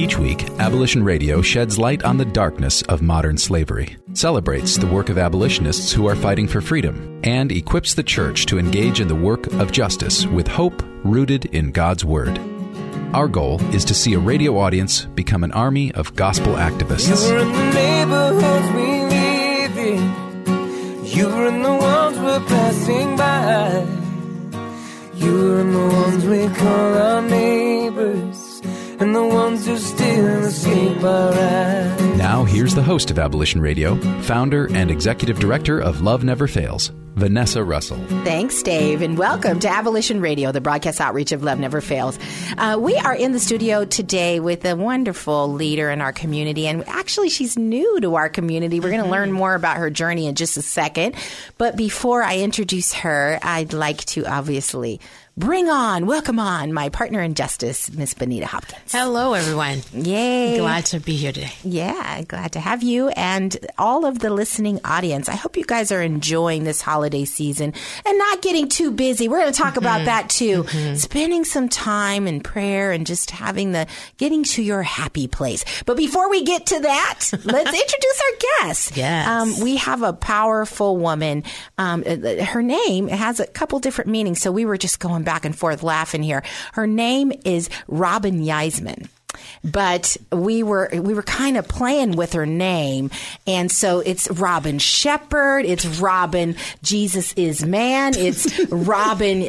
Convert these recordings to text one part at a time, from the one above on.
Each week, Abolition Radio sheds light on the darkness of modern slavery, celebrates the work of abolitionists who are fighting for freedom, and equips the church to engage in the work of justice with hope rooted in God's Word. Our goal is to see a radio audience become an army of gospel activists. You were in the neighborhoods we live in. You in the ones we're passing by. You were in the ones we call our neighbors. And the ones who still escape our eyes. Now, here's the host of Abolition Radio, founder and executive director of Love Never Fails, Vanessa Russell. Thanks, Dave, and welcome to Abolition Radio, the broadcast outreach of Love Never Fails. Uh, we are in the studio today with a wonderful leader in our community, and actually, she's new to our community. We're going to learn more about her journey in just a second. But before I introduce her, I'd like to obviously bring on, welcome on my partner in justice, Miss Benita Hopkins. Hello, everyone. Yay. Glad to be here today. Yeah, glad to have you and all of the listening audience. I hope you guys are enjoying this holiday season and not getting too busy. We're going to talk about that too. Spending some time in prayer and just having the getting to your happy place. But before we get to that, let's introduce our guest. Yes. Um, we have a powerful woman. Um, uh, her name has a couple different meanings. So we were just going back and forth laughing here. Her name is Robin Yeisman but we were we were kind of playing with her name, and so it's Robin Shepherd, it's Robin Jesus is man, it's Robin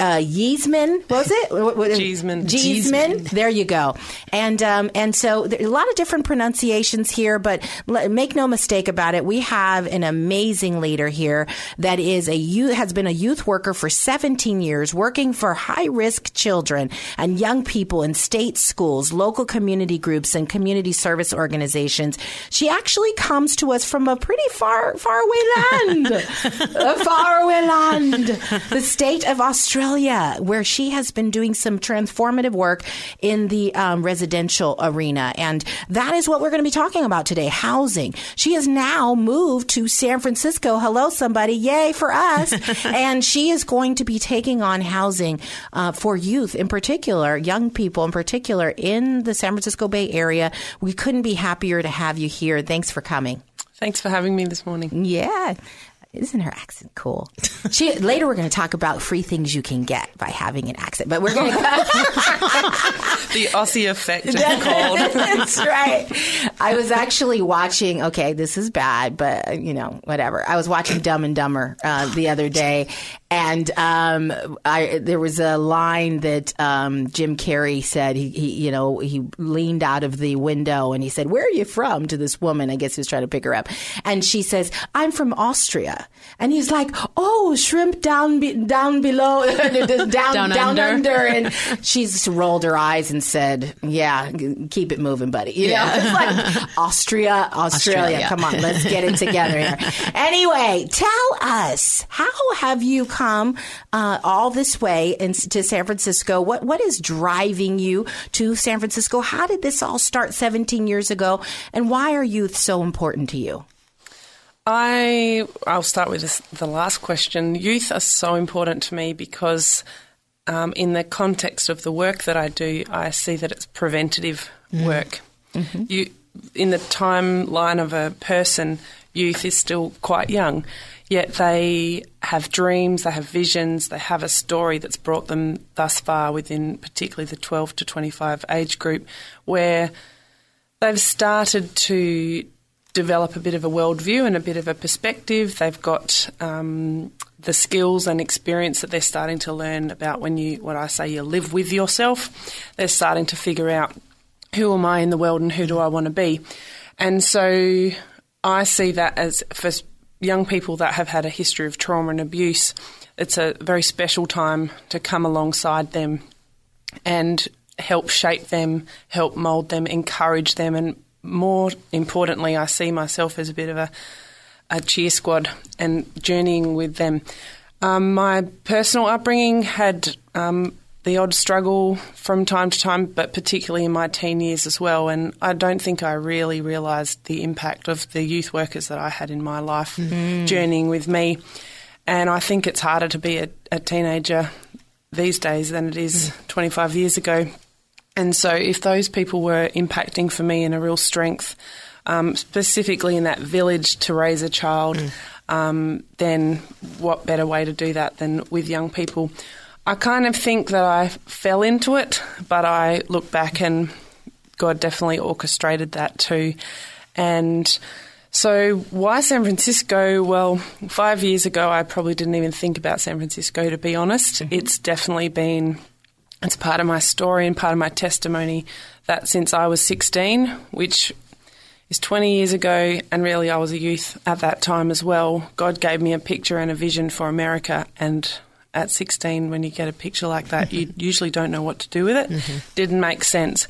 uh, Yeesman, was it? Jeesman. Jeesman. There you go. And um, and so there are a lot of different pronunciations here, but l- make no mistake about it, we have an amazing leader here that is a youth has been a youth worker for 17 years, working for high risk children and young people in state schools, local community groups, and community service organizations. She actually comes to us from a pretty far far away land, a far away land, the state of Australia, where she has been doing some transformative work in the um, residential arena. And that is what we're going to be talking about today housing. She has now moved to San Francisco. Hello, somebody. Yay for us. and she is going to be taking on housing uh, for youth in particular, young people in particular in the San Francisco Bay Area. We couldn't be happier to have you here. Thanks for coming. Thanks for having me this morning. Yeah. Isn't her accent cool? She later we're going to talk about free things you can get by having an accent, but we're going to The Aussie effect, called. That's right. I was actually watching. Okay, this is bad, but you know, whatever. I was watching Dumb and Dumber uh, the other day, and um, I there was a line that um, Jim Carrey said. He, he, you know, he leaned out of the window and he said, "Where are you from?" to this woman. I guess he was trying to pick her up, and she says, "I'm from Austria," and he's like, "Oh, shrimp down be- down below, down down, Down under. under. and she's rolled her eyes and said, "Yeah, keep it moving, buddy." You know, it's like Austria, Australia. Australia. Come on, let's get it together here. Anyway, tell us how have you come uh, all this way in, to San Francisco? What what is driving you to San Francisco? How did this all start 17 years ago, and why are youth so important to you? I I'll start with this, the last question. Youth are so important to me because, um, in the context of the work that I do, I see that it's preventative work. You, in the timeline of a person, youth is still quite young, yet they have dreams, they have visions, they have a story that's brought them thus far within, particularly the twelve to twenty-five age group, where they've started to develop a bit of a worldview and a bit of a perspective. They've got um, the skills and experience that they're starting to learn about when you, what I say, you live with yourself. They're starting to figure out who am I in the world and who do I want to be. And so I see that as for young people that have had a history of trauma and abuse, it's a very special time to come alongside them and help shape them, help mould them, encourage them, and more importantly, I see myself as a bit of a, a cheer squad and journeying with them. Um, my personal upbringing had um, the odd struggle from time to time, but particularly in my teen years as well. And I don't think I really realised the impact of the youth workers that I had in my life mm. journeying with me. And I think it's harder to be a, a teenager these days than it is mm. 25 years ago. And so, if those people were impacting for me in a real strength, um, specifically in that village to raise a child, mm. um, then what better way to do that than with young people? I kind of think that I fell into it, but I look back and God definitely orchestrated that too. And so, why San Francisco? Well, five years ago, I probably didn't even think about San Francisco, to be honest. Mm-hmm. It's definitely been it's part of my story and part of my testimony that since I was 16, which is 20 years ago, and really I was a youth at that time as well, God gave me a picture and a vision for America. And at 16, when you get a picture like that, you usually don't know what to do with it. Mm-hmm. Didn't make sense.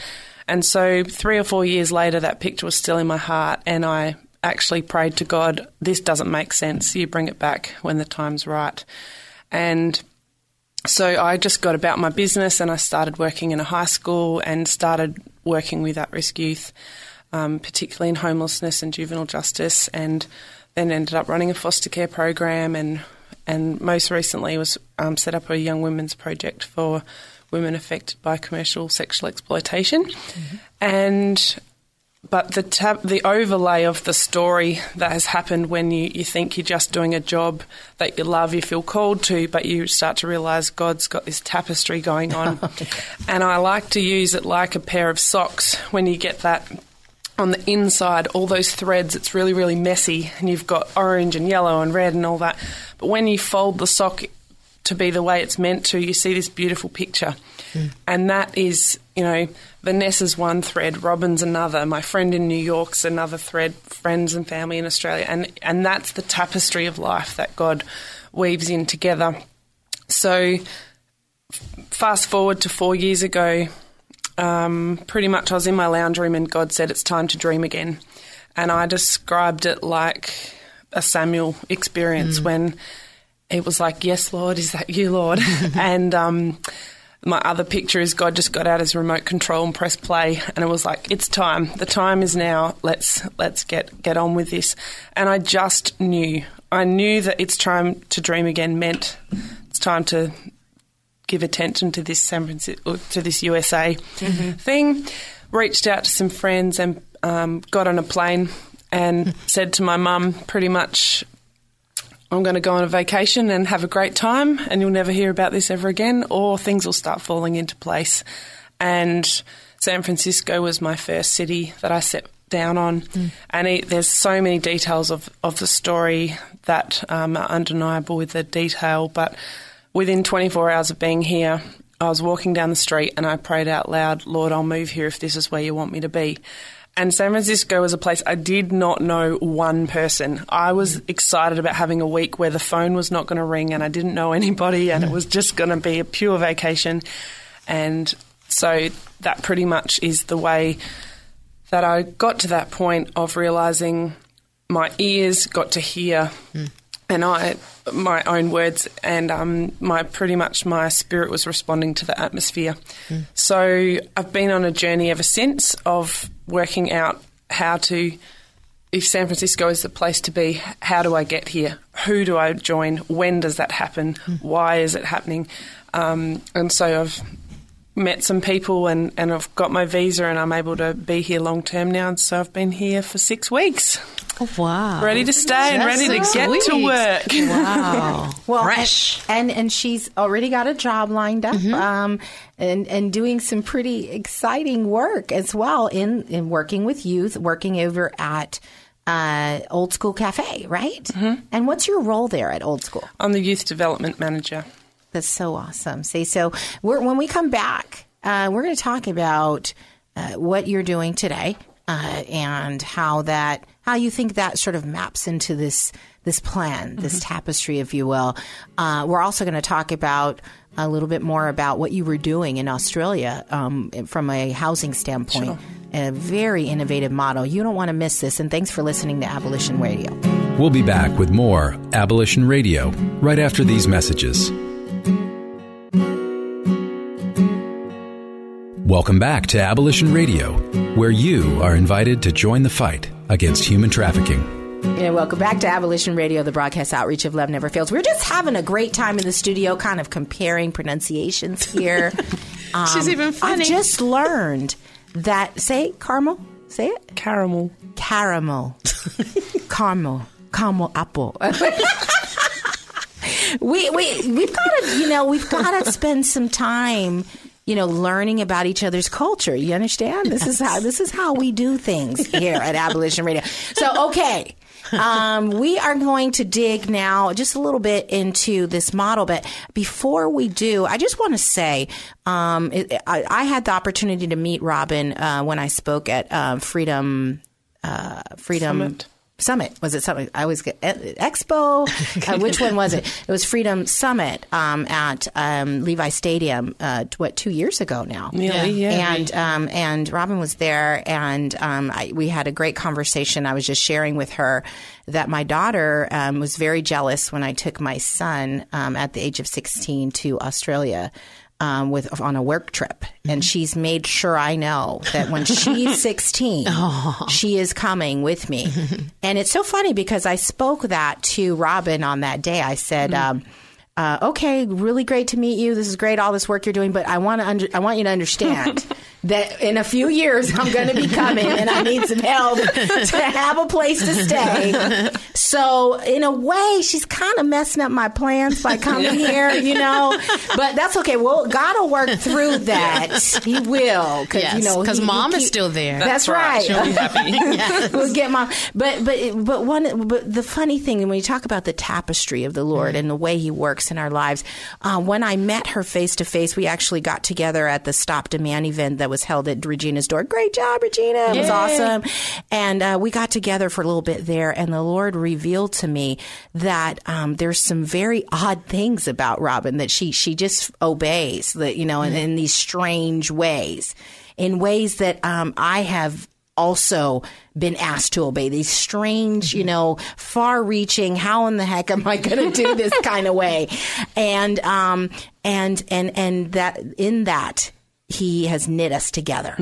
And so, three or four years later, that picture was still in my heart, and I actually prayed to God, This doesn't make sense. You bring it back when the time's right. And so I just got about my business and I started working in a high school and started working with at risk youth, um, particularly in homelessness and juvenile justice, and then ended up running a foster care program and and most recently was um, set up a young women's project for women affected by commercial sexual exploitation, mm-hmm. and but the tab, the overlay of the story that has happened when you, you think you're just doing a job that you love, you feel called to, but you start to realise God's got this tapestry going on. and I like to use it like a pair of socks when you get that on the inside, all those threads, it's really, really messy, and you've got orange and yellow and red and all that. But when you fold the sock to be the way it's meant to, you see this beautiful picture. Mm. And that is, you know, Vanessa's one thread, Robin's another, my friend in New York's another thread, friends and family in Australia. And, and that's the tapestry of life that God weaves in together. So, fast forward to four years ago, um, pretty much I was in my lounge room and God said, It's time to dream again. And I described it like a Samuel experience mm. when it was like, Yes, Lord, is that you, Lord? and, um, my other picture is God just got out his remote control and pressed play, and it was like, it's time. The time is now. Let's let's get get on with this. And I just knew. I knew that it's time to dream again meant it's time to give attention to this San Francisco to this USA mm-hmm. thing. Reached out to some friends and um, got on a plane and said to my mum pretty much I'm going to go on a vacation and have a great time, and you'll never hear about this ever again, or things will start falling into place. And San Francisco was my first city that I set down on, mm. and it, there's so many details of, of the story that um, are undeniable with the detail. But within 24 hours of being here, I was walking down the street and I prayed out loud, Lord, I'll move here if this is where you want me to be. And San Francisco was a place I did not know one person. I was excited about having a week where the phone was not going to ring and I didn't know anybody and it was just going to be a pure vacation. And so that pretty much is the way that I got to that point of realizing my ears got to hear mm. And I my own words and um, my pretty much my spirit was responding to the atmosphere. Mm. So I've been on a journey ever since of working out how to, if San Francisco is the place to be, how do I get here? Who do I join? When does that happen? Mm. Why is it happening? Um, and so I've met some people and, and I've got my visa and I'm able to be here long term now. And so I've been here for six weeks. Oh, wow. Ready to stay and ready to get weeks. to work. Wow. Well, Fresh. and and she's already got a job lined up, um, and and doing some pretty exciting work as well in in working with youth, working over at uh, Old School Cafe, right? Mm-hmm. And what's your role there at Old School? I'm the youth development manager. That's so awesome. See, so we're, when we come back, uh, we're going to talk about uh, what you're doing today uh, and how that how you think that sort of maps into this this plan, this tapestry, if you will. Uh, we're also going to talk about a little bit more about what you were doing in Australia um, from a housing standpoint. A very innovative model. You don't want to miss this. And thanks for listening to Abolition Radio. We'll be back with more Abolition Radio right after these messages. Welcome back to Abolition Radio, where you are invited to join the fight against human trafficking. Yeah, welcome back to Abolition Radio, the broadcast outreach of Love Never Fails. We're just having a great time in the studio, kind of comparing pronunciations here. Um, She's even funny. I just learned that, say caramel, say it. Caramel. Caramel. caramel. Caramel apple. we, we, we've got to, you know, we've got to spend some time you know, learning about each other's culture. You understand? This is how this is how we do things here at Abolition Radio. So, okay. Um, we are going to dig now just a little bit into this model, but before we do, I just want to say um, it, I, I had the opportunity to meet Robin uh, when I spoke at uh, Freedom uh, Freedom Summit. Summit was it something? I always get eh, Expo. Uh, which one was it? It was Freedom Summit um, at um, Levi Stadium. Uh, what two years ago now? Nearly, yeah. And um, and Robin was there, and um, I, we had a great conversation. I was just sharing with her that my daughter um, was very jealous when I took my son um, at the age of sixteen to Australia. Um, with on a work trip, and she's made sure I know that when she's 16, she is coming with me. and it's so funny because I spoke that to Robin on that day. I said, um, uh, "Okay, really great to meet you. This is great, all this work you're doing, but I want to under- I want you to understand." That in a few years I'm going to be coming and I need some help to have a place to stay. So in a way, she's kind of messing up my plans by coming here, you know. But that's okay. Well, God will work through that. He will, because Yes, you know, 'cause he- he Mom is still there. That's, That's right. right. She'll be happy. we'll get mom. But but but one. But the funny thing, when you talk about the tapestry of the Lord and the way He works in our lives, uh, when I met her face to face, we actually got together at the Stop Demand event that was held at Regina's door. Great job, Regina! It was awesome. And uh, we got together for a little bit there, and the Lord revealed to me that um, there's some very odd things about Robin that she she just obeys, that you know, in, in these strange ways, in ways that um, I have also been asked to obey these strange, you know, far reaching, how in the heck am I going to do this kind of way? And, um, and, and, and that in that he has knit us together.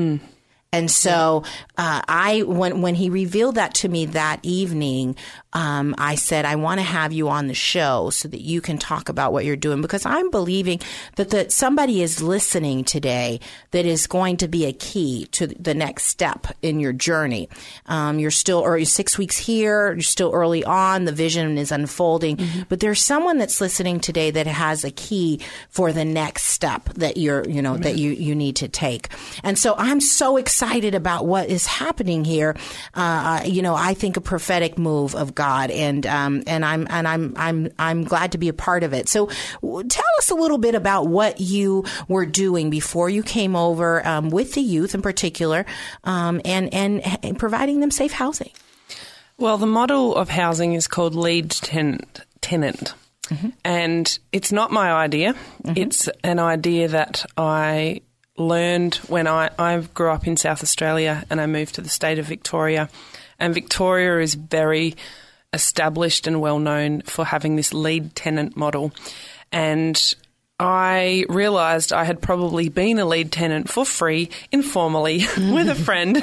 And so uh, I, when when he revealed that to me that evening, um, I said, I want to have you on the show so that you can talk about what you're doing because I'm believing that that somebody is listening today that is going to be a key to the next step in your journey. Um, you're still, or you're six weeks here, you're still early on, the vision is unfolding, but there's someone that's listening today that has a key for the next step that you're, you know, that you you need to take. And so I'm so excited about what is happening here. Uh, you know, I think a prophetic move of God, and um, and I'm and I'm I'm I'm glad to be a part of it. So, w- tell us a little bit about what you were doing before you came over um, with the youth in particular, um, and, and and providing them safe housing. Well, the model of housing is called lead tenant. tenant. And it's not my idea. It's an idea that I learned when I, I grew up in South Australia and I moved to the state of Victoria. And Victoria is very established and well known for having this lead tenant model. And I realised I had probably been a lead tenant for free, informally, with a friend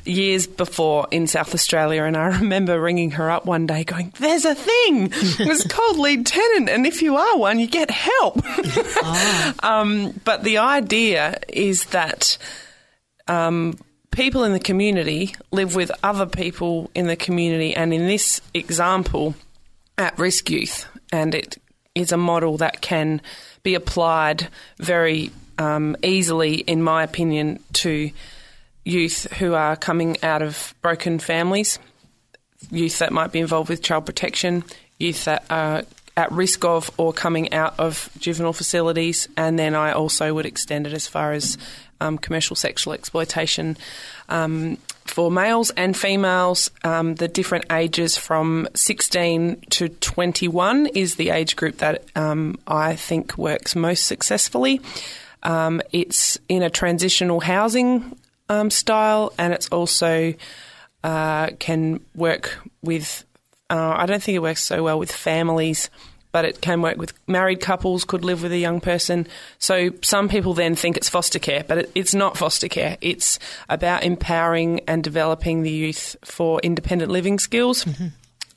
years before in South Australia. And I remember ringing her up one day going, There's a thing. It's called lead tenant. And if you are one, you get help. um, but the idea is that um, people in the community live with other people in the community. And in this example, at risk youth. And it is a model that can be applied very um, easily, in my opinion, to youth who are coming out of broken families, youth that might be involved with child protection, youth that are at risk of or coming out of juvenile facilities, and then I also would extend it as far as um, commercial sexual exploitation. Um, for males and females, um, the different ages from 16 to 21 is the age group that um, I think works most successfully. Um, it's in a transitional housing um, style, and it's also uh, can work with. Uh, I don't think it works so well with families but it can work with married couples, could live with a young person. So some people then think it's foster care, but it, it's not foster care. It's about empowering and developing the youth for independent living skills. Mm-hmm.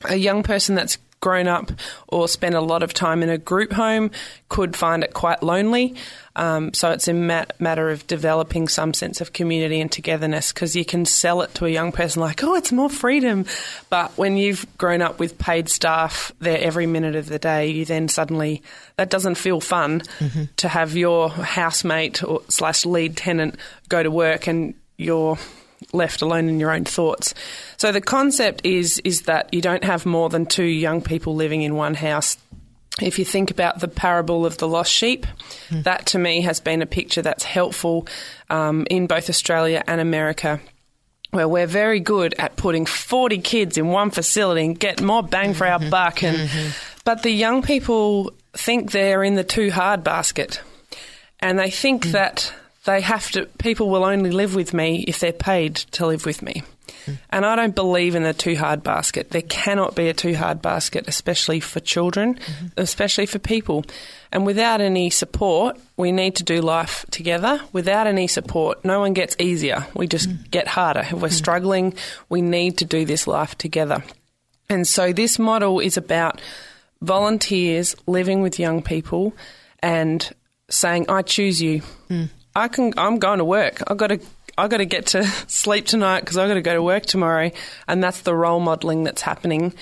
A young person that's grown up or spent a lot of time in a group home could find it quite lonely. Um, so it's a mat- matter of developing some sense of community and togetherness because you can sell it to a young person like, oh, it's more freedom. But when you've grown up with paid staff there every minute of the day, you then suddenly, that doesn't feel fun mm-hmm. to have your housemate or slash lead tenant go to work and you're left alone in your own thoughts. So the concept is is that you don't have more than two young people living in one house. If you think about the parable of the lost sheep, mm. that to me has been a picture that's helpful um, in both Australia and America where we're very good at putting 40 kids in one facility and get more bang for our mm-hmm. buck and mm-hmm. but the young people think they're in the too hard basket and they think mm. that they have to, people will only live with me if they're paid to live with me. And I don't believe in the too hard basket. There cannot be a too hard basket, especially for children, mm-hmm. especially for people. And without any support, we need to do life together. Without any support, no one gets easier. We just mm. get harder. If we're mm. struggling, we need to do this life together. And so this model is about volunteers living with young people and saying, I choose you. I can. I'm going to work. I've got to. I got to get to sleep tonight because I've got to go to work tomorrow, and that's the role modelling that's happening.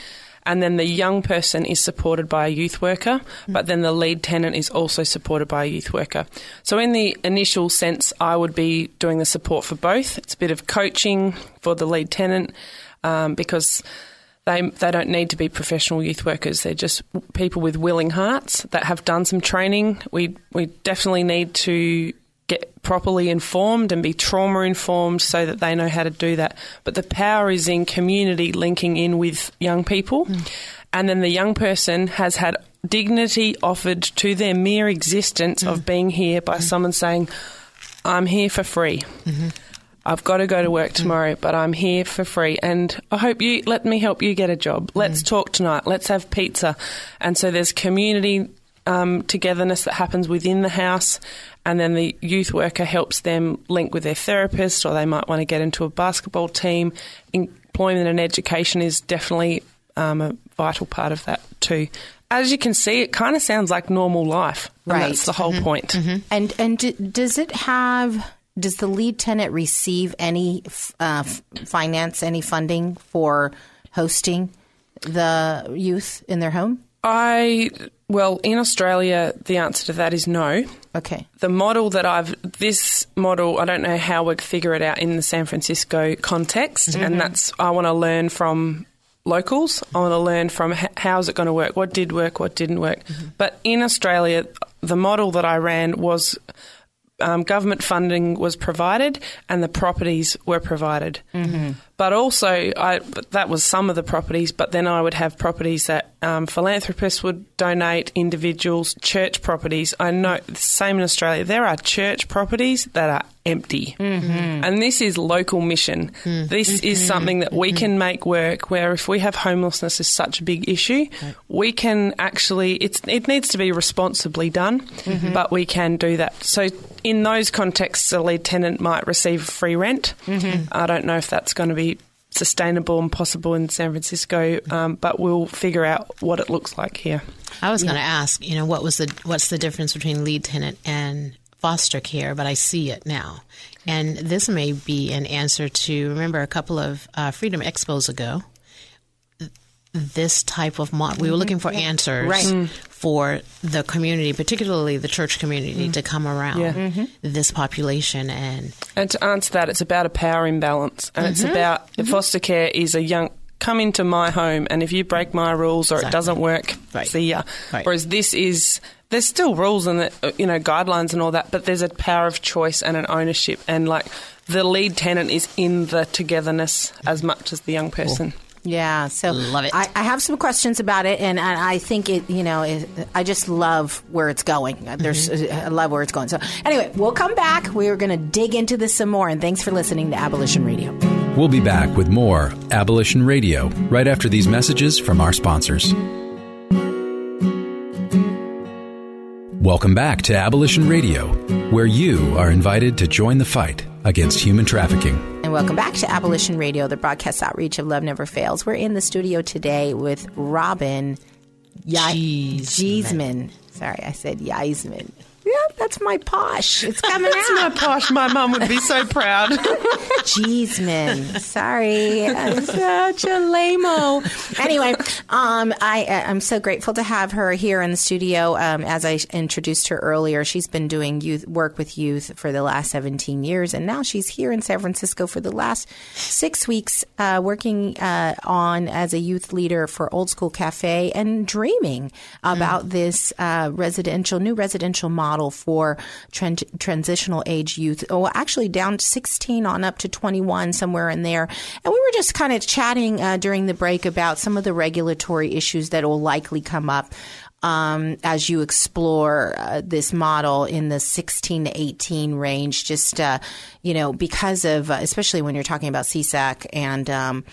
And then the young person is supported by a youth worker, mm. but then the lead tenant is also supported by a youth worker. So, in the initial sense, I would be doing the support for both. It's a bit of coaching for the lead tenant um, because they they don't need to be professional youth workers. They're just people with willing hearts that have done some training. We we definitely need to get properly informed and be trauma informed so that they know how to do that. But the power is in community linking in with young people. Mm. And then the young person has had dignity offered to their mere existence mm. of being here by mm. someone saying, I'm here for free. Mm-hmm. I've got to go to work tomorrow, but I'm here for free. And I hope you let me help you get a job. Let's mm. talk tonight. Let's have pizza. And so there's community um, togetherness that happens within the house, and then the youth worker helps them link with their therapist, or they might want to get into a basketball team. Employment and education is definitely um, a vital part of that too. As you can see, it kind of sounds like normal life. right. That's the whole mm-hmm. point. Mm-hmm. And and d- does it have? Does the lead tenant receive any uh, finance, any funding for hosting the youth in their home? I well, in Australia, the answer to that is no. Okay. The model that I've this model, I don't know how we'd figure it out in the San Francisco context, mm-hmm. and that's I want to learn from locals. I want to learn from how's it going to work, what did work, what didn't work. Mm-hmm. But in Australia, the model that I ran was um, government funding was provided and the properties were provided. Mm-hmm. But also, I, that was some of the properties, but then I would have properties that um, philanthropists would donate, individuals, church properties. I know, same in Australia, there are church properties that are empty. Mm-hmm. And this is local mission. Mm. This mm-hmm. is something that we mm-hmm. can make work where if we have homelessness is such a big issue, right. we can actually, it's, it needs to be responsibly done, mm-hmm. but we can do that. So in those contexts, a lead tenant might receive free rent. Mm-hmm. I don't know if that's going to be sustainable and possible in San Francisco, um, but we'll figure out what it looks like here. I was yeah. going to ask, you know, what was the what's the difference between lead tenant and foster care? But I see it now, and this may be an answer to remember a couple of uh, Freedom Expos ago this type of mod. We were looking for answers right. Mm. for the community, particularly the church community, mm. to come around yeah. mm-hmm. this population. And and to answer that, it's about a power imbalance, and mm-hmm. it's about mm-hmm. foster care is a young. Come into my home, and if you break my rules or exactly. it doesn't work, right. see ya. Right. Whereas this is there's still rules and the, you know guidelines and all that, but there's a power of choice and an ownership, and like the lead tenant is in the togetherness as much as the young person. Cool. Yeah, so love it. I, I, have some questions about it, and I, I think it. You know, it, I just love where it's going. There's, mm-hmm. I love where it's going. So anyway, we'll come back. We are going to dig into this some more. And thanks for listening to Abolition Radio. We'll be back with more Abolition Radio right after these messages from our sponsors. Welcome back to Abolition Radio, where you are invited to join the fight against human trafficking. And welcome back to Abolition Radio, the broadcast outreach of Love Never Fails. We're in the studio today with Robin Giesman. Sorry, I said Yeisman. Yeah, that's my posh. It's coming that's out. That's my posh. My mom would be so proud. Jeezman. Sorry. I'm such a lame Anyway, um, I, I'm so grateful to have her here in the studio. Um, as I introduced her earlier, she's been doing youth work with youth for the last 17 years, and now she's here in San Francisco for the last six weeks, uh, working uh, on as a youth leader for Old School Cafe and dreaming about mm. this uh, residential, new residential model model for tran- transitional age youth. Oh, actually down to 16 on up to 21, somewhere in there. And we were just kind of chatting uh, during the break about some of the regulatory issues that will likely come up. Um, as you explore uh, this model in the 16 to 18 range, just, uh, you know, because of, uh, especially when you're talking about CSEC and, um,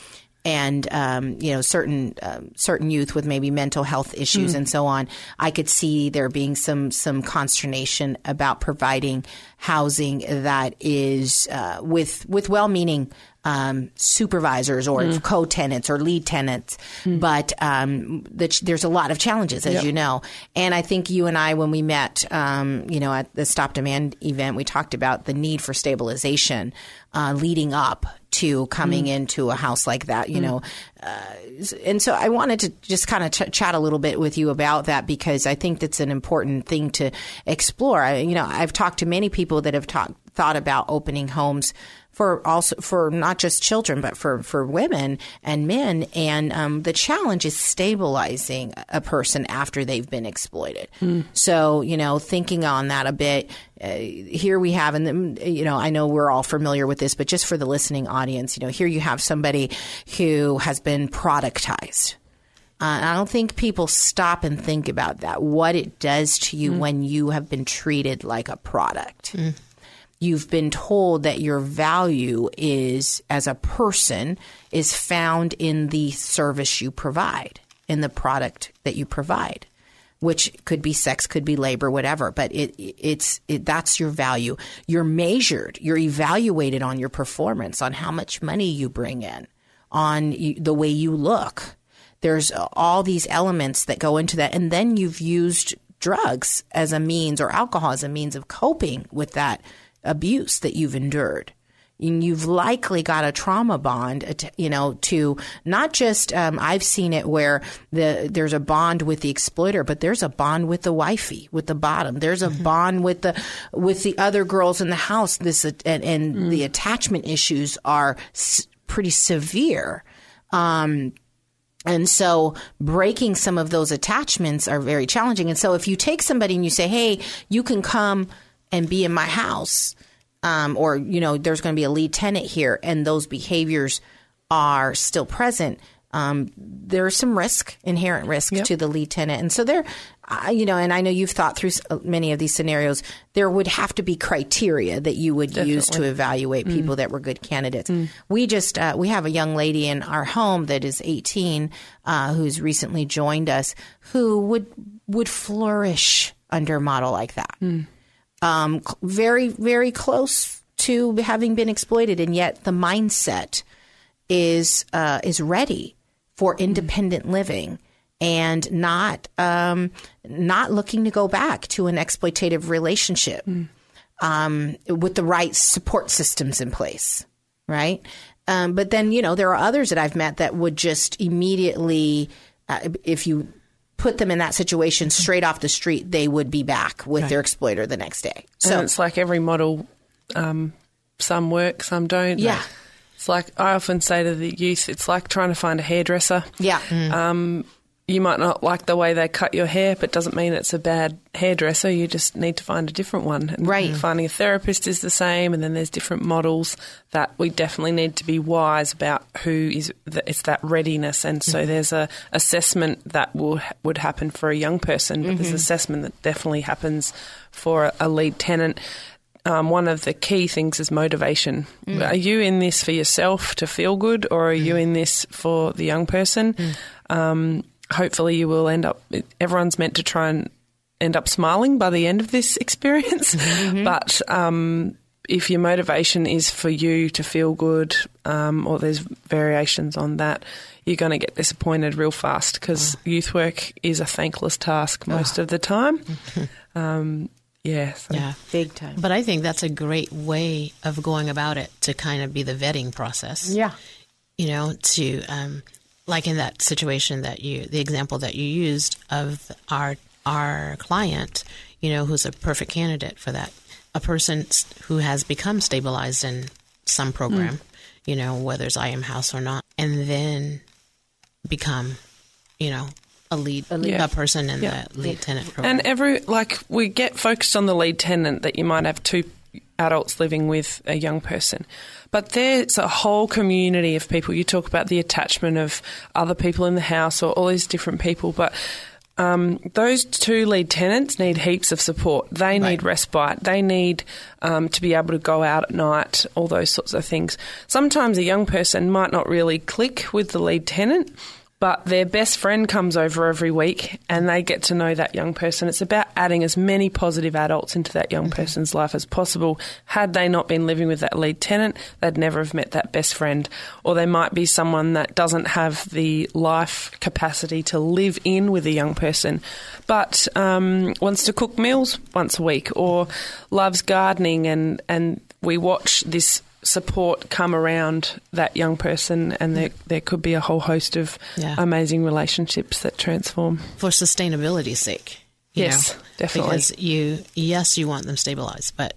and um, you know certain um, certain youth with maybe mental health issues mm. and so on, I could see there being some some consternation about providing housing that is uh, with with well meaning um, supervisors or mm. co-tenants or lead tenants, mm. but um, the, there's a lot of challenges, as yep. you know. And I think you and I, when we met, um, you know, at the Stop Demand event, we talked about the need for stabilization uh, leading up to coming mm. into a house like that, you mm. know. Uh, and so I wanted to just kind of ch- chat a little bit with you about that because I think that's an important thing to explore. I, you know, I've talked to many people that have talked thought about opening homes for also for not just children but for for women and men and um, the challenge is stabilizing a person after they've been exploited mm. so you know thinking on that a bit uh, here we have and you know I know we're all familiar with this but just for the listening audience you know here you have somebody who has been productized uh, I don't think people stop and think about that, what it does to you mm. when you have been treated like a product. Mm you've been told that your value is as a person is found in the service you provide in the product that you provide which could be sex could be labor whatever but it it's it, that's your value. You're measured you're evaluated on your performance on how much money you bring in on the way you look. There's all these elements that go into that and then you've used drugs as a means or alcohol as a means of coping with that abuse that you've endured. And you've likely got a trauma bond, you know, to not just, um, I've seen it where the, there's a bond with the exploiter, but there's a bond with the wifey, with the bottom. There's a mm-hmm. bond with the, with the other girls in the house. This, and, and mm. the attachment issues are s- pretty severe. Um, and so breaking some of those attachments are very challenging. And so if you take somebody and you say, Hey, you can come and be in my house, um, or you know, there's going to be a lead tenant here, and those behaviors are still present. Um, there's some risk, inherent risk Yep. to the lead tenant, and so there, uh, you know, and I know you've thought through uh, many of these scenarios. There would have to be criteria that you would use to evaluate people that were good candidates. We just uh, we have a young lady in our home that is 18 uh, who's recently joined us who would would flourish under a model like that um, very, very close to having been exploited, and yet the mindset is uh, is ready for independent living and not um, not looking to go back to an exploitative relationship um, with the right support systems in place, right? Um, but then you know there are others that I've met that would just immediately, uh, if you put them in that situation straight off the street, they would be back with their exploiter the next day. So So it's like every model, um, some work, some don't. Yeah. It's like I often say to the youth, it's like trying to find a hairdresser. yeah, Um, you might not like the way they cut your hair, but doesn't mean it's a bad hairdresser. You just need to find a different one. And Right. Finding a therapist is the same, and then there's different models that we definitely need to be wise about who is. That it's that readiness, and so mm-hmm. there's a assessment that will would happen for a young person, but there's mm-hmm. assessment that definitely happens for a, a lead tenant. Um, one of the key things is motivation. Mm. Are you in this for yourself to feel good, or are you mm. in this for the young person? Mm. Um, hopefully, you will end up. Everyone's meant to try and end up smiling by the end of this experience, but. Um, if your motivation is for you to feel good, um, or there's variations on that, you're going to get disappointed real fast because youth work is a thankless task most of the time. um, yeah, so- Yeah. big time. But I think that's a great way of going about it to kind of be the vetting process. Yeah. You know, to, um, like in that situation that you, the example that you used of our, our client, you know, who's a perfect candidate for that, a person who has become stabilized in some program, mm. you know, whether it's IM House or not, and then become, you know, a lead, a, lead. Yeah. person in Yeah. the lead tenant program. And every like we get focused on the lead tenant that you might have two adults living with a young person. But there's a whole community of people. You talk about the attachment of other people in the house or all these different people, but um, those two lead tenants need heaps of support. They need respite. They need um, to be able to go out at night, all those sorts of things. Sometimes a young person might not really click with the lead tenant, but their best friend comes over every week and they get to know that young person. It's about adding as many positive adults into that young person's life as possible. Had they not been living with that lead tenant, they'd never have met that best friend. Or they might be someone that doesn't have the life capacity to live in with a young person, but um, wants to cook meals once a week or loves gardening and, and we watch this support come around that young person, and there there could be a whole host of Yeah. amazing relationships that transform. for sustainability's sake. you Yes, know? definitely. Because you, yes, you want them stabilized, but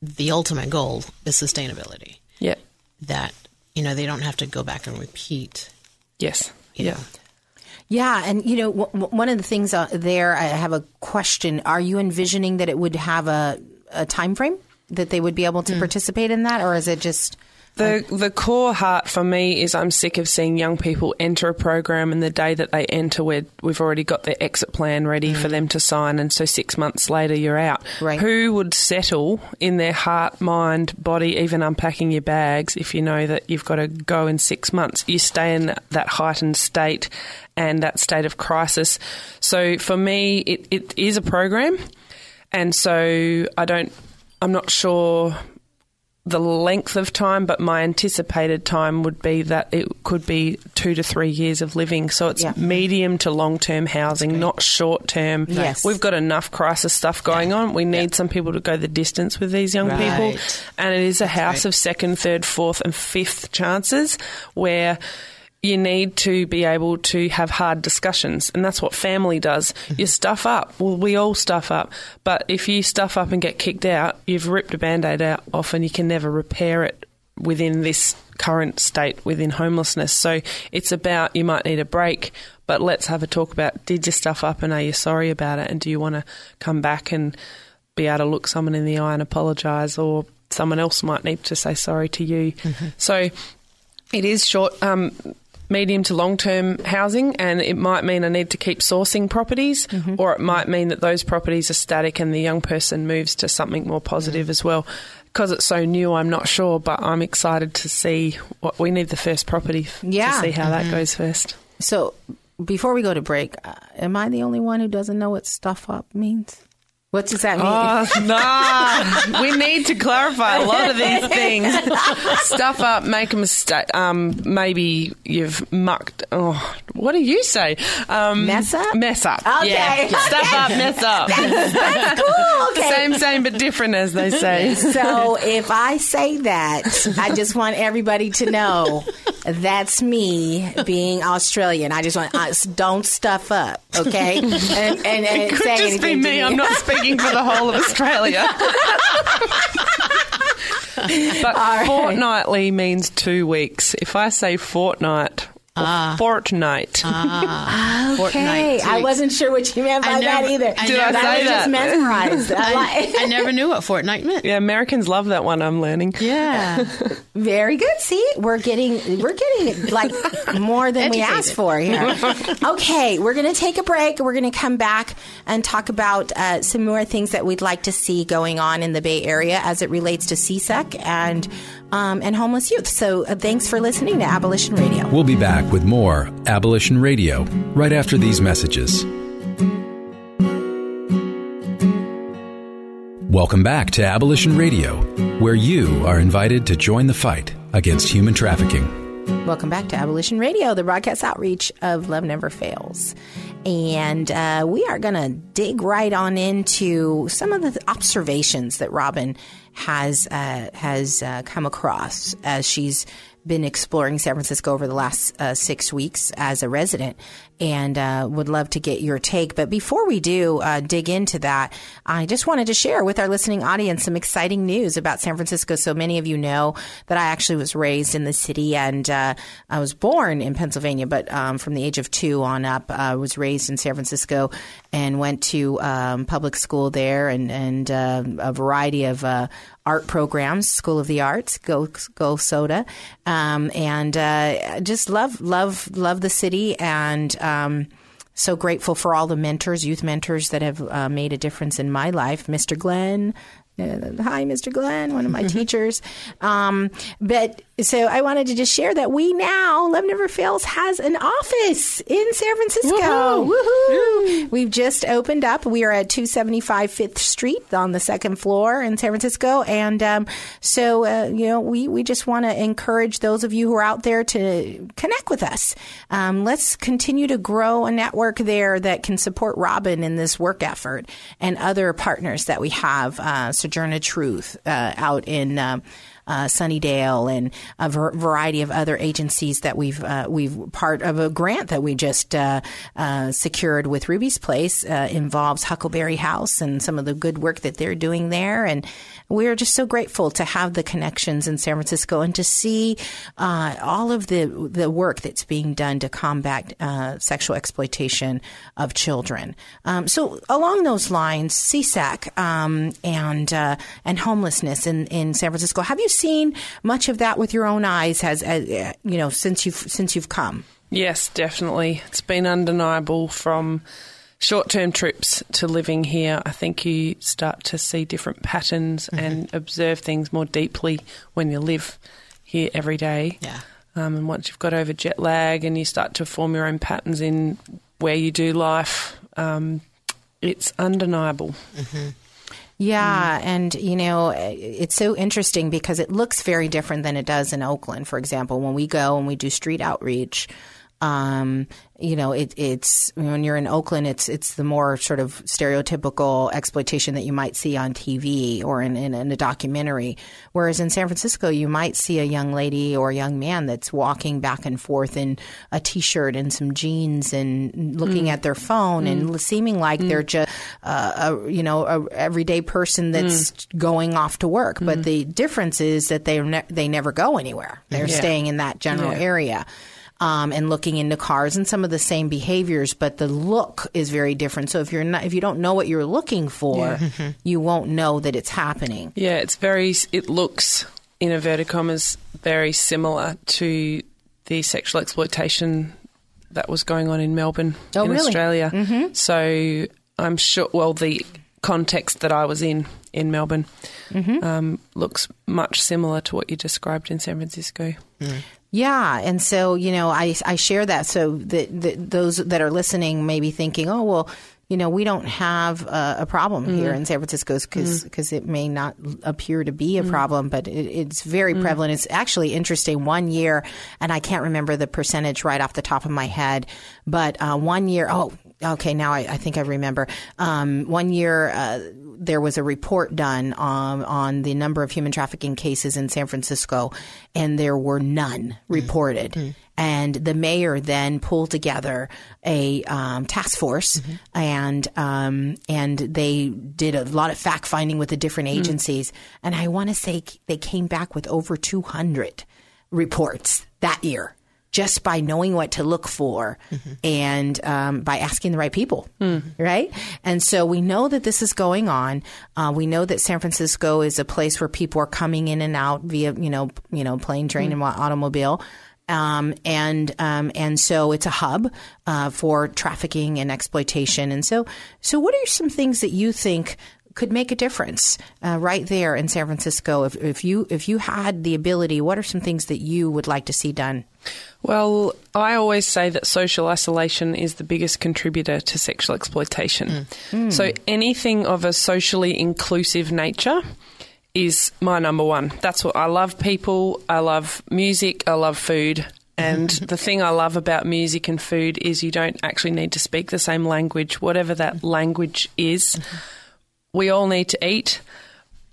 the ultimate goal is sustainability. Yeah. That you know they don't have to go back and repeat. Yes. Yeah. know. Yeah, and you know, w- w- one of the things uh, there, I have a question. Are you envisioning that it would have a, a time frame that they would be able to hmm. participate in that, or is it just? The the core heart for me is I'm sick of seeing young people enter a program and the day that they enter we we've already got their exit plan ready for hmm. them to sign and so 6 months later you're out. Right. Who would settle in their heart, mind, body even unpacking your bags if you know that you've got to go in 6 months? You stay in that heightened state and that state of crisis. So for me it, it is a program and so I don't I'm not sure the length of time, but my anticipated time would be that it could be two to three years of living. So it's Yeah. medium to long term housing, not short term. Yes. We've got enough crisis stuff going on. We need some people to go the distance with these young people. And it is a house right. of second, third, fourth, and fifth chances where you need to be able to have hard discussions, and that's what family does. You stuff up. Well, we all stuff up, but if you stuff up and get kicked out, you've ripped a band aid out off, and you can never repair it within this current state within homelessness. So it's about you might need a break, but let's have a talk about did you stuff up and are you sorry about it, and do you want to come back and be able to look someone in the eye and apologise, or someone else might need to say sorry to you. So it is short. Um, Medium to long term housing, and it might mean I need to keep sourcing properties, or it might mean that those properties are static and the young person moves to something more positive as well. Because it's so new, I'm not sure, but I'm excited to see what we need the first property Yeah. to see how that goes first. So before we go to break, uh, am I the only one who doesn't know what stuff up means? What does that mean? Oh, nah. we need to clarify a lot of these things. Stuff up, make a mistake. Um, maybe you've mucked. Oh, what do you say? Um, Mess up? Mess up. Okay. Yeah. Stuff up, mess up. That's cool. Okay. Same, same, but different, as they say. So if I say that, I just want everybody to know that's me being Australian. I just want uh, don't stuff up, okay? And, and, and It could say just be me. I'm not speaking for the whole of Australia. but fortnightly means two weeks. If I say fortnight or ah. fortnight, ah. ah, Okay, Fortnight, I wasn't sure what you meant by I that either. I Did I But say was just that? mesmerized. I I, never knew what fortnight meant. yeah, Americans love that one. I'm learning. Yeah. Very good. See, we're getting we're getting like more than we asked for here. okay, we're going to take a break. We're going to come back and talk about uh, some more things that we'd like to see going on in the Bay Area as it relates to CSEC and um, and homeless youth. So, uh, thanks for listening to Abolition Radio. We'll be back with more Abolition Radio right after these messages. Welcome back to Abolition Radio, where you are invited to join the fight against human trafficking. Welcome back to Abolition Radio, the broadcast outreach of Love Never Fails. And uh, we are going to dig right on into some of the observations that Robin has uh, has uh, come across as she's been exploring San Francisco over the last uh, six weeks as a resident, and uh, would love to get your take. But before we do uh, dig into that, I just wanted to share with our listening audience some exciting news about San Francisco. So many of you know that I actually was raised in the city, and uh, I was born in Pennsylvania, but um, from the age of two on up, I was raised in San Francisco and went to um, public school there, and and uh, a variety of uh, art programs, School of the Arts, Go Go Soda, um, and uh, just love love love the city and. Um, so grateful for all the mentors, youth mentors that have uh, made a difference in my life. Mr. Glenn, uh, hi, Mr. Glenn, one of my teachers. Um, but so I wanted to just share that we now, Love Never Fails, has an office in San Francisco. Woohoo! We've just opened up. We are at 275 Fifth Street on the second floor in San Francisco. And um, so, uh, you know, we, we just want to encourage those of you who are out there to connect with us. Um, let's continue to grow a network there that can support Robin in this work effort and other partners that we have. Uh, Sojourner Truth uh, out in. Um, uh, Sunnydale and a ver- variety of other agencies that we've uh, we've part of a grant that we just uh, uh, secured with Ruby's Place uh, involves Huckleberry House and some of the good work that they're doing there, and we're just so grateful to have the connections in San Francisco and to see uh, all of the the work that's being done to combat uh, sexual exploitation of children. Um, so along those lines, CSEC um, and uh, and homelessness in, in San Francisco. Have you seen much of that with your own eyes? Has you know since you've since you've come? Yes, definitely. It's been undeniable from short term trips to living here. I think you start to see different patterns and observe things more deeply when you live here every day. Yeah. Um, and once you've got over jet lag and you start to form your own patterns in where you do life, um, it's undeniable. Yeah, and you know, it's so interesting because it looks very different than it does in Oakland. For example, when we go and we do street outreach, um, you know, it, it's when you're in Oakland, it's it's the more sort of stereotypical exploitation that you might see on TV or in, in, in a documentary. Whereas in San Francisco, you might see a young lady or a young man that's walking back and forth in a t-shirt and some jeans and looking mm. at their phone and mm. seeming like mm. they're just uh, a you know a everyday person that's going off to work. But the difference is that they ne- they never go anywhere. They're staying in that general Yeah. area. Um, and looking into cars and some of the same behaviors, but the look is very different. So if you're not, if you don't know what you're looking for, you won't know that it's happening. Yeah, it's very. It looks in inverted commas very similar to the sexual exploitation that was going on in Melbourne Oh, in really? Australia. So I'm sure. Well, the context that I was in in Melbourne um, looks much similar to what you described in San Francisco. Yeah, and so you know, I I share that so that, that those that are listening may be thinking, oh well, you know, we don't have a, a problem mm-hmm. here in San Francisco because mm-hmm. it may not appear to be a mm-hmm. problem, but it, it's very prevalent. It's actually interesting. One year, and I can't remember the percentage right off the top of my head, but uh, one year, oh. Okay, now I, I think I remember. Um, one year, uh, there was a report done um, on the number of human trafficking cases in San Francisco, and there were none reported. And the mayor then pulled together a um, task force, and um, and they did a lot of fact finding with the different agencies. And I want to say they came back with over two hundred reports that year just by knowing what to look for and um, by asking the right people, right? And so we know that this is going on. Uh, we know that San Francisco is a place where people are coming in and out via, you know, you know, plane, train, and automobile. Um, and um, and so it's a hub uh, for trafficking and exploitation. And so, so what are some things that you think could make a difference uh, right there in San Francisco? If, if you if you had the ability, what are some things that you would like to see done? Well, I always say that social isolation is the biggest contributor to sexual exploitation. Mm. Hmm. So anything of a socially inclusive nature is my number one. That's what I love people, I love music, I love food. And the thing I love about music and food is you don't actually need to speak the same language, whatever that language is. Mm-hmm. We all need to eat.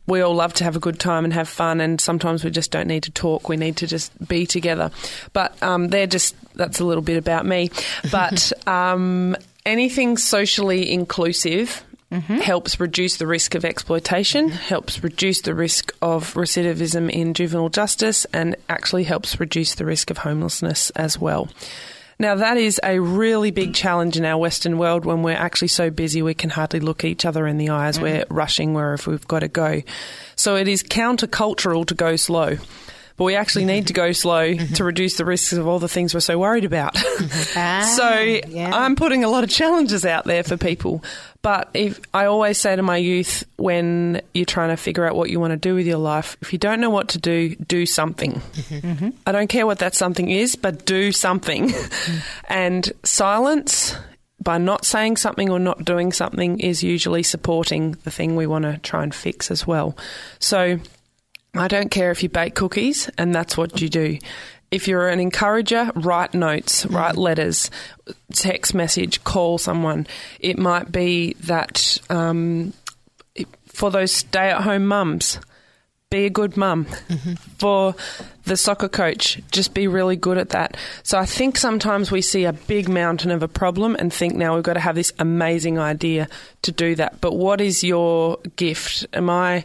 We all love to have a good time and have fun, and sometimes we just don't need to talk. We need to just be together. But um, they're just, that's a little bit about me. But um, anything socially inclusive helps reduce the risk of exploitation, helps reduce the risk of recidivism in juvenile justice, and actually helps reduce the risk of homelessness as well. Now, that is a really big challenge in our Western world when we're actually so busy we can hardly look each other in the eyes. We're mm. rushing wherever we've got to go. So it is countercultural to go slow. But we actually need to go slow to reduce the risks of all the things we're so worried about. so ah, I'm putting a lot of challenges out there for people. But if I always say to my youth when you're trying to figure out what you want to do with your life, if you don't know what to do, do something. Mm-hmm. I don't care what that something is, but do something. and silence by not saying something or not doing something is usually supporting the thing we want to try and fix as well. So I don't care if you bake cookies and that's what you do. If you're an encourager, write notes, write letters, text message, call someone. It might be that um, for those stay at home mums, be a good mum. For the soccer coach, just be really good at that. So I think sometimes we see a big mountain of a problem and think now we've got to have this amazing idea to do that. But what is your gift? Am I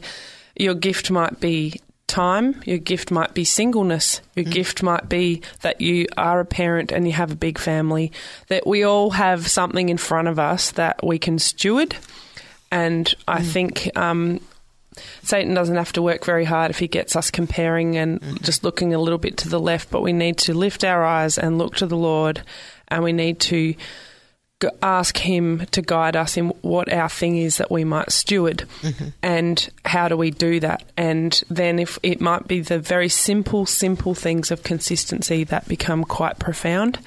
your gift might be time, your gift might be singleness, your mm. gift might be that you are a parent and you have a big family, that we all have something in front of us that we can steward. And I mm. think um, Satan doesn't have to work very hard if he gets us comparing and mm-hmm. just looking a little bit to the left, but we need to lift our eyes and look to the Lord and we need to ask him to guide us in what our thing is that we might steward and how do we do that and then if it might be the very simple simple things of consistency that become quite profound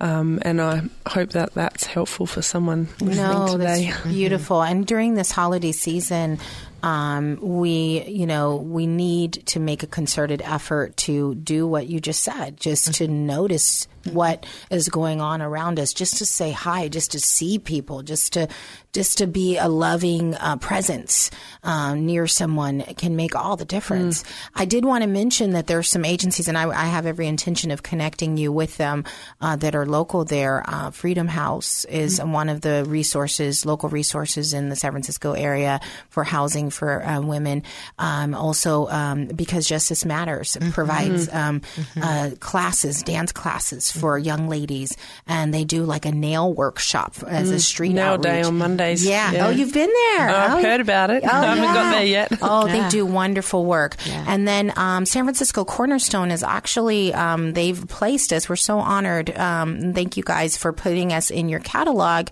um, and I hope that that's helpful for someone listening No, today. that's beautiful. And during this holiday season, um, we, you know, we need to make a concerted effort to do what you just said, just to notice what is going on around us, just to say hi, just to see people, just to, just to be a loving uh, presence um, near someone can make all the difference. I did want to mention that there are some agencies, and I, I have every intention of connecting you with them uh, that are local there. Uh, Freedom House is one of the resources, local resources in the San Francisco area for housing fundraising for uh, women. Um, also, um, because Justice Matters Mm-hmm. provides um, uh, classes, dance classes for young ladies, and they do like a nail workshop as a street Mm. Nail outreach. day on Mondays. Yeah. Yeah. Oh, you've been there. Oh, I've Oh, heard about it. Oh, I haven't got there yet. Oh, Yeah. they do wonderful work. Yeah. And then um, San Francisco Cornerstone is actually um, they've placed us. We're so honored. Um, thank you guys for putting us in your catalog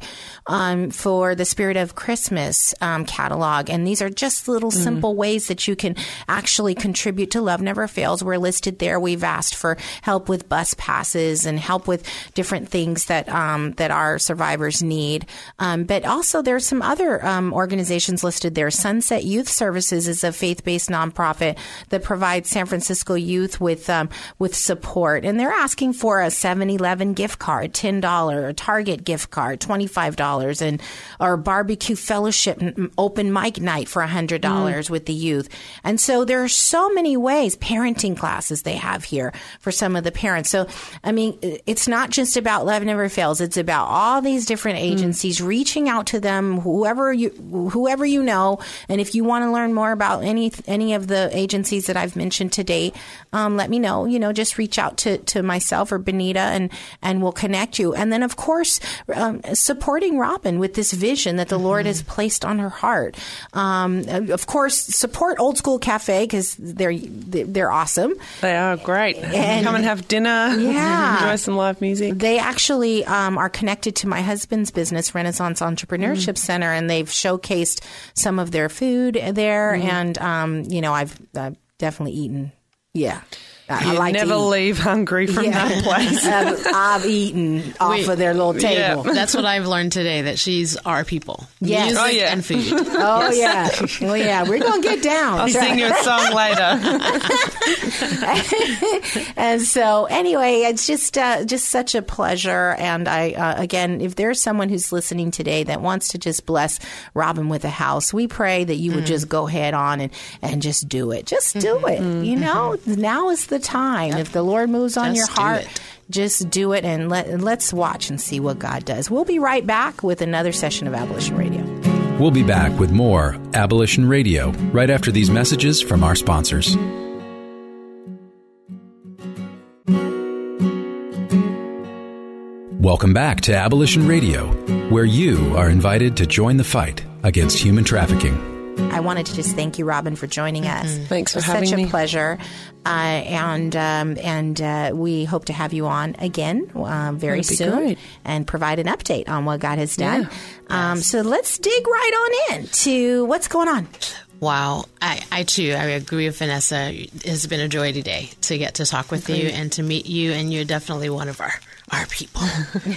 um, for the Spirit of Christmas um, catalog. And these are just little Mm. simple ways that you can actually contribute to Love Never Fails. We're listed there. We've asked for help with bus passes and help with different things that um, that our survivors need. Um, but also, there's some other um, organizations listed there. Sunset Youth Services is a faith-based nonprofit that provides San Francisco youth with um, with support, and they're asking for a 7-Eleven gift card, ten dollar, a Target gift card, twenty five dollars, and or barbecue fellowship open mic night for hundred dollars with the youth. And so there are so many ways. Parenting classes they have here for some of the parents. So I mean, it's not just about Love Never Fails. It's about all these different agencies reaching out to them, whoever you whoever you know, and if you want to learn more about any any of the agencies that I've mentioned today, um, let me know. You know, just reach out to, to myself or Benita, and and we'll connect you. And then, of course, um, supporting Robin with this vision that the Lord has placed on her heart. Um, of course, support Old School Cafe because they're they're awesome. They are great. And- Come and have dinner. Yeah. Enjoy some live music. They actually um, are connected to my husband's business, Renaissance Entrepreneurship Center, and they've showcased some of their food there. And um, you know, I've uh, definitely eaten. Yeah, I, I You like never eat. leave hungry from Yeah. that place. I've, I've eaten off Wait. of their little Yeah. table. That's what I've learned today. That she's our people. Yes. Music Oh, yeah. and food. Oh yeah, well yeah, we're gonna get down. I'll sing you a song later. and so anyway, it's just uh, just such a pleasure. And I uh, again, if there's someone who's listening today that wants to just bless Robin with a house, we pray that you would just go head on and and just do it. Just do it. You know, now is the time. If the Lord moves on Just your heart. it. Just do it and let, and let's watch and see what God does. We'll be right back with another session of Abolition Radio. We'll be back with more Abolition Radio right after these messages from our sponsors. Welcome back to Abolition Radio, where you are invited to join the fight against human trafficking. I wanted to just thank you, Robin, for joining us. Thanks for It was having such me. a pleasure, uh, and um, and uh, we hope to have you on again uh, very soon great. and provide an update on what God has done. Um, So let's dig right on in to what's going on. Wow. I, I too, I agree with Vanessa. It has been a joy today to get to talk with you and to meet you, and you're definitely one of our, our people.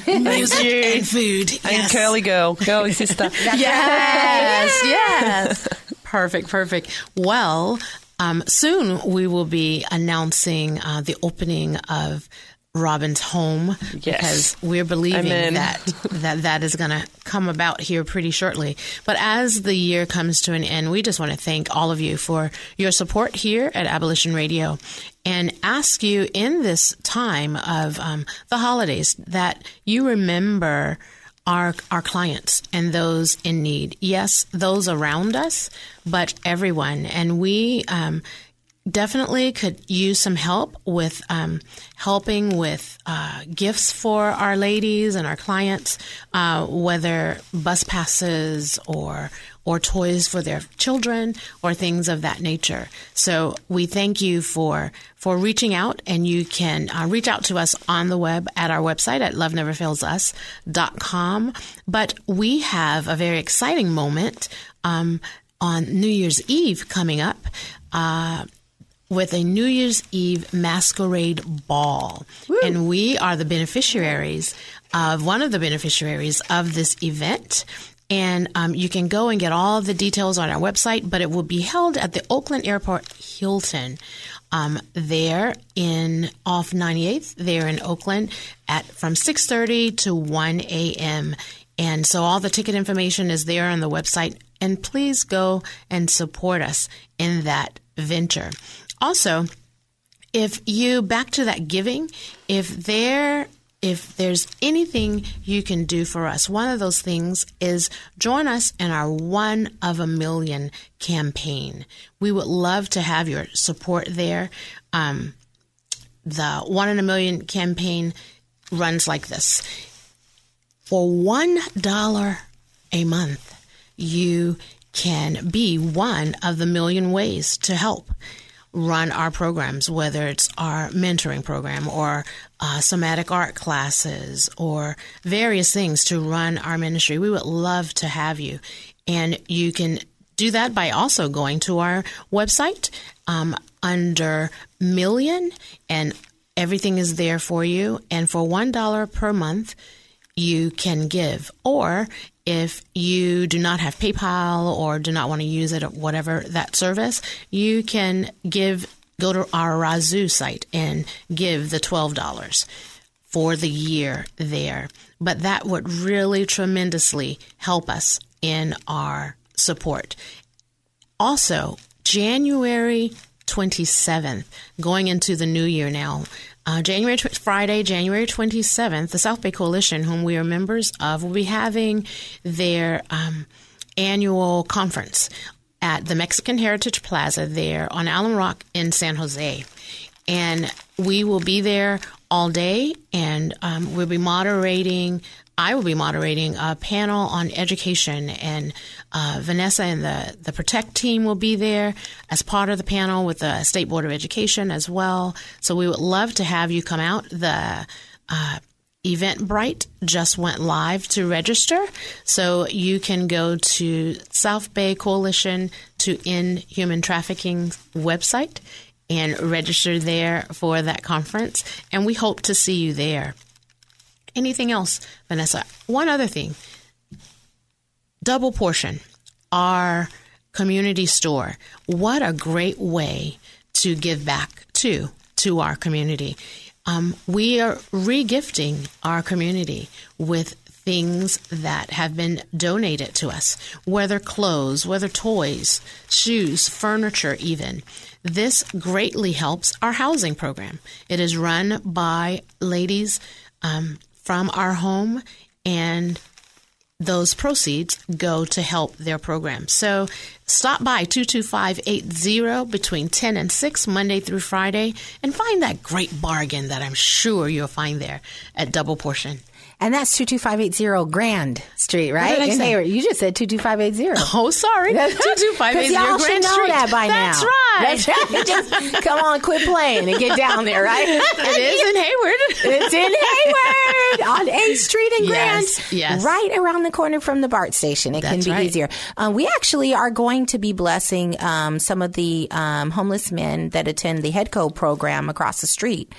Music and food. And curly girl, curly sister. Yes, yes. perfect, perfect. Well, um, soon we will be announcing uh, the opening of Robin's home because we're believing Amen. that that that is going to come about here pretty shortly. But as the year comes to an end, we just want to thank all of you for your support here at Abolition Radio and ask you in this time of um, the holidays that you remember our our clients and those in need. Yes, those around us, but everyone. And we um, definitely could use some help with um, helping with uh, gifts for our ladies and our clients, uh, whether bus passes or or toys for their children or things of that nature. So we thank you for for reaching out, and you can uh, reach out to us on the web at our website at loveneverfailsus.com. But we have a very exciting moment um, on New Year's Eve coming up. Uh, with a New Year's Eve masquerade ball. And we are the beneficiaries of one of the beneficiaries of this event. And um, you can go and get all the details on our website, but it will be held at the Oakland Airport Hilton. Um, there in off 98th, there in Oakland, at from 6:30 to 1 a.m. And so all the ticket information is there on the website. And please go and support us in that venture. Also, if you back to that giving, if there if there's anything you can do for us, one of those things is join us in our One of a Million campaign. We would love to have your support there. Um, the One in a Million campaign runs like this For $1 a month, you can be one of the million ways to help run our programs, whether it's our mentoring program or uh, somatic art classes or various things to run our ministry. We would love to have you. And you can do that by also going to our website um, under million, and everything is there for you. And for $1 per month, you can give. Or if you do not have PayPal or do not want to use it or whatever that service, you can give go to our Razoo site and give the $12 for the year there. But that would really tremendously help us in our support. Also, January 27th, going into the new year now, uh, January tw- Friday, January 27th, the South Bay Coalition, whom we are members of, will be having their um, annual conference at the Mexican Heritage Plaza there on Alum Rock in San Jose. And we will be there all day, and um, we'll be moderating I will be moderating a panel on education, and uh, Vanessa and the, the Protect team will be there as part of the panel with the State Board of Education as well. So we would love to have you come out. The uh, Eventbrite just went live to register, so you can go to South Bay Coalition to End Human Trafficking website and register there for that conference, and we hope to see you there. Anything else, Vanessa? One other thing double portion, our community store. What a great way to give back to to our community. Um, we are regifting our community with things that have been donated to us, whether clothes, whether toys, shoes, furniture, even. This greatly helps our housing program. It is run by ladies um, from our home and those proceeds go to help their program. So stop by 22580 between 10 and 6 Monday through Friday and find that great bargain that I'm sure you'll find there at Double Portion. And that's 22580 Grand Street, right? In? Hayward. You just said 22580. Oh, sorry. 22580 y'all should Grand know Street. that by That's now. right. That's right. Just come on, quit playing and get down there, right? it is in Hayward. It's in Hayward on 8th Street and Grand. Yes, yes. Right around the corner from the BART station. It can be right. easier. Um, we actually are going to be blessing um, some of the um, homeless men that attend the HeadCo program across the street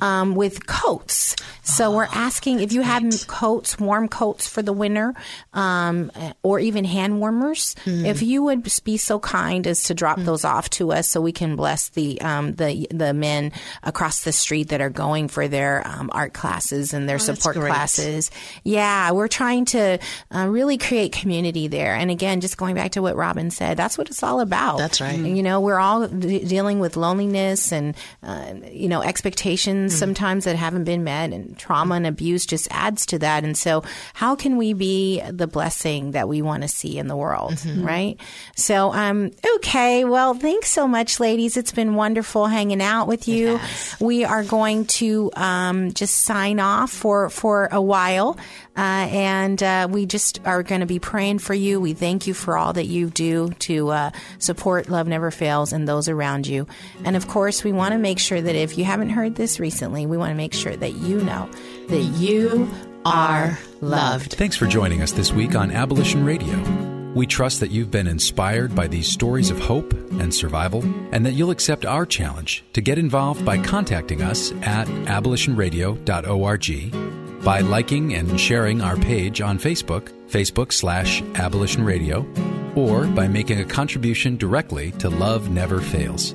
um, with coats. So we're asking if you have coats, warm coats for the winter, um, or even hand warmers, Hmm. if you would be so kind as to drop those off to us so we can bless the um, the the men across the street that are going for their um, art classes and their Oh, support classes. Yeah, we're trying to uh, really create community there. And again, just going back to what Robin said, that's what it's all about. That's right. You know, we're all de- dealing with loneliness and uh, you know expectations Hmm. sometimes that haven't been met, and trauma and abuse just adds to that. And so, how can we be the blessing that we want to see in the world, Mm-hmm. right? So, um, okay, well, thanks so much, ladies. It's been wonderful hanging out with you. We are going to um, just sign off for for a while, uh, and uh, we just are going to be praying for you. We thank you for all that you do to uh, support Love Never Fails and those around you. And of course, we want to make sure that if you haven't heard this recently, we want to make sure that you know that you are loved. Thanks for joining us this week on Abolition Radio. We trust that you've been inspired by these stories of hope and survival, and that you'll accept our challenge to get involved by contacting us at abolitionradio.org, by liking and sharing our page on Facebook, Facebook slash Abolition Radio, or by making a contribution directly to Love Never Fails.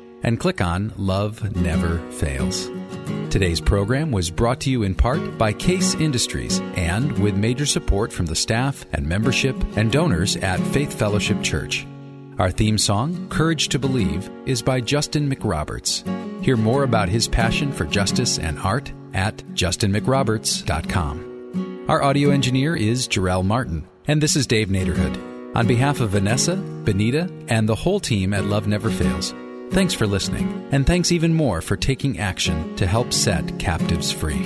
and click on Love Never Fails. Today's program was brought to you in part by Case Industries and with major support from the staff and membership and donors at Faith Fellowship Church. Our theme song, Courage to Believe, is by Justin McRoberts. Hear more about his passion for justice and art at justinmcroberts.com. Our audio engineer is Jarrell Martin, and this is Dave Naderhood. On behalf of Vanessa, Benita, and the whole team at Love Never Fails, thanks for listening, and thanks even more for taking action to help set captives free.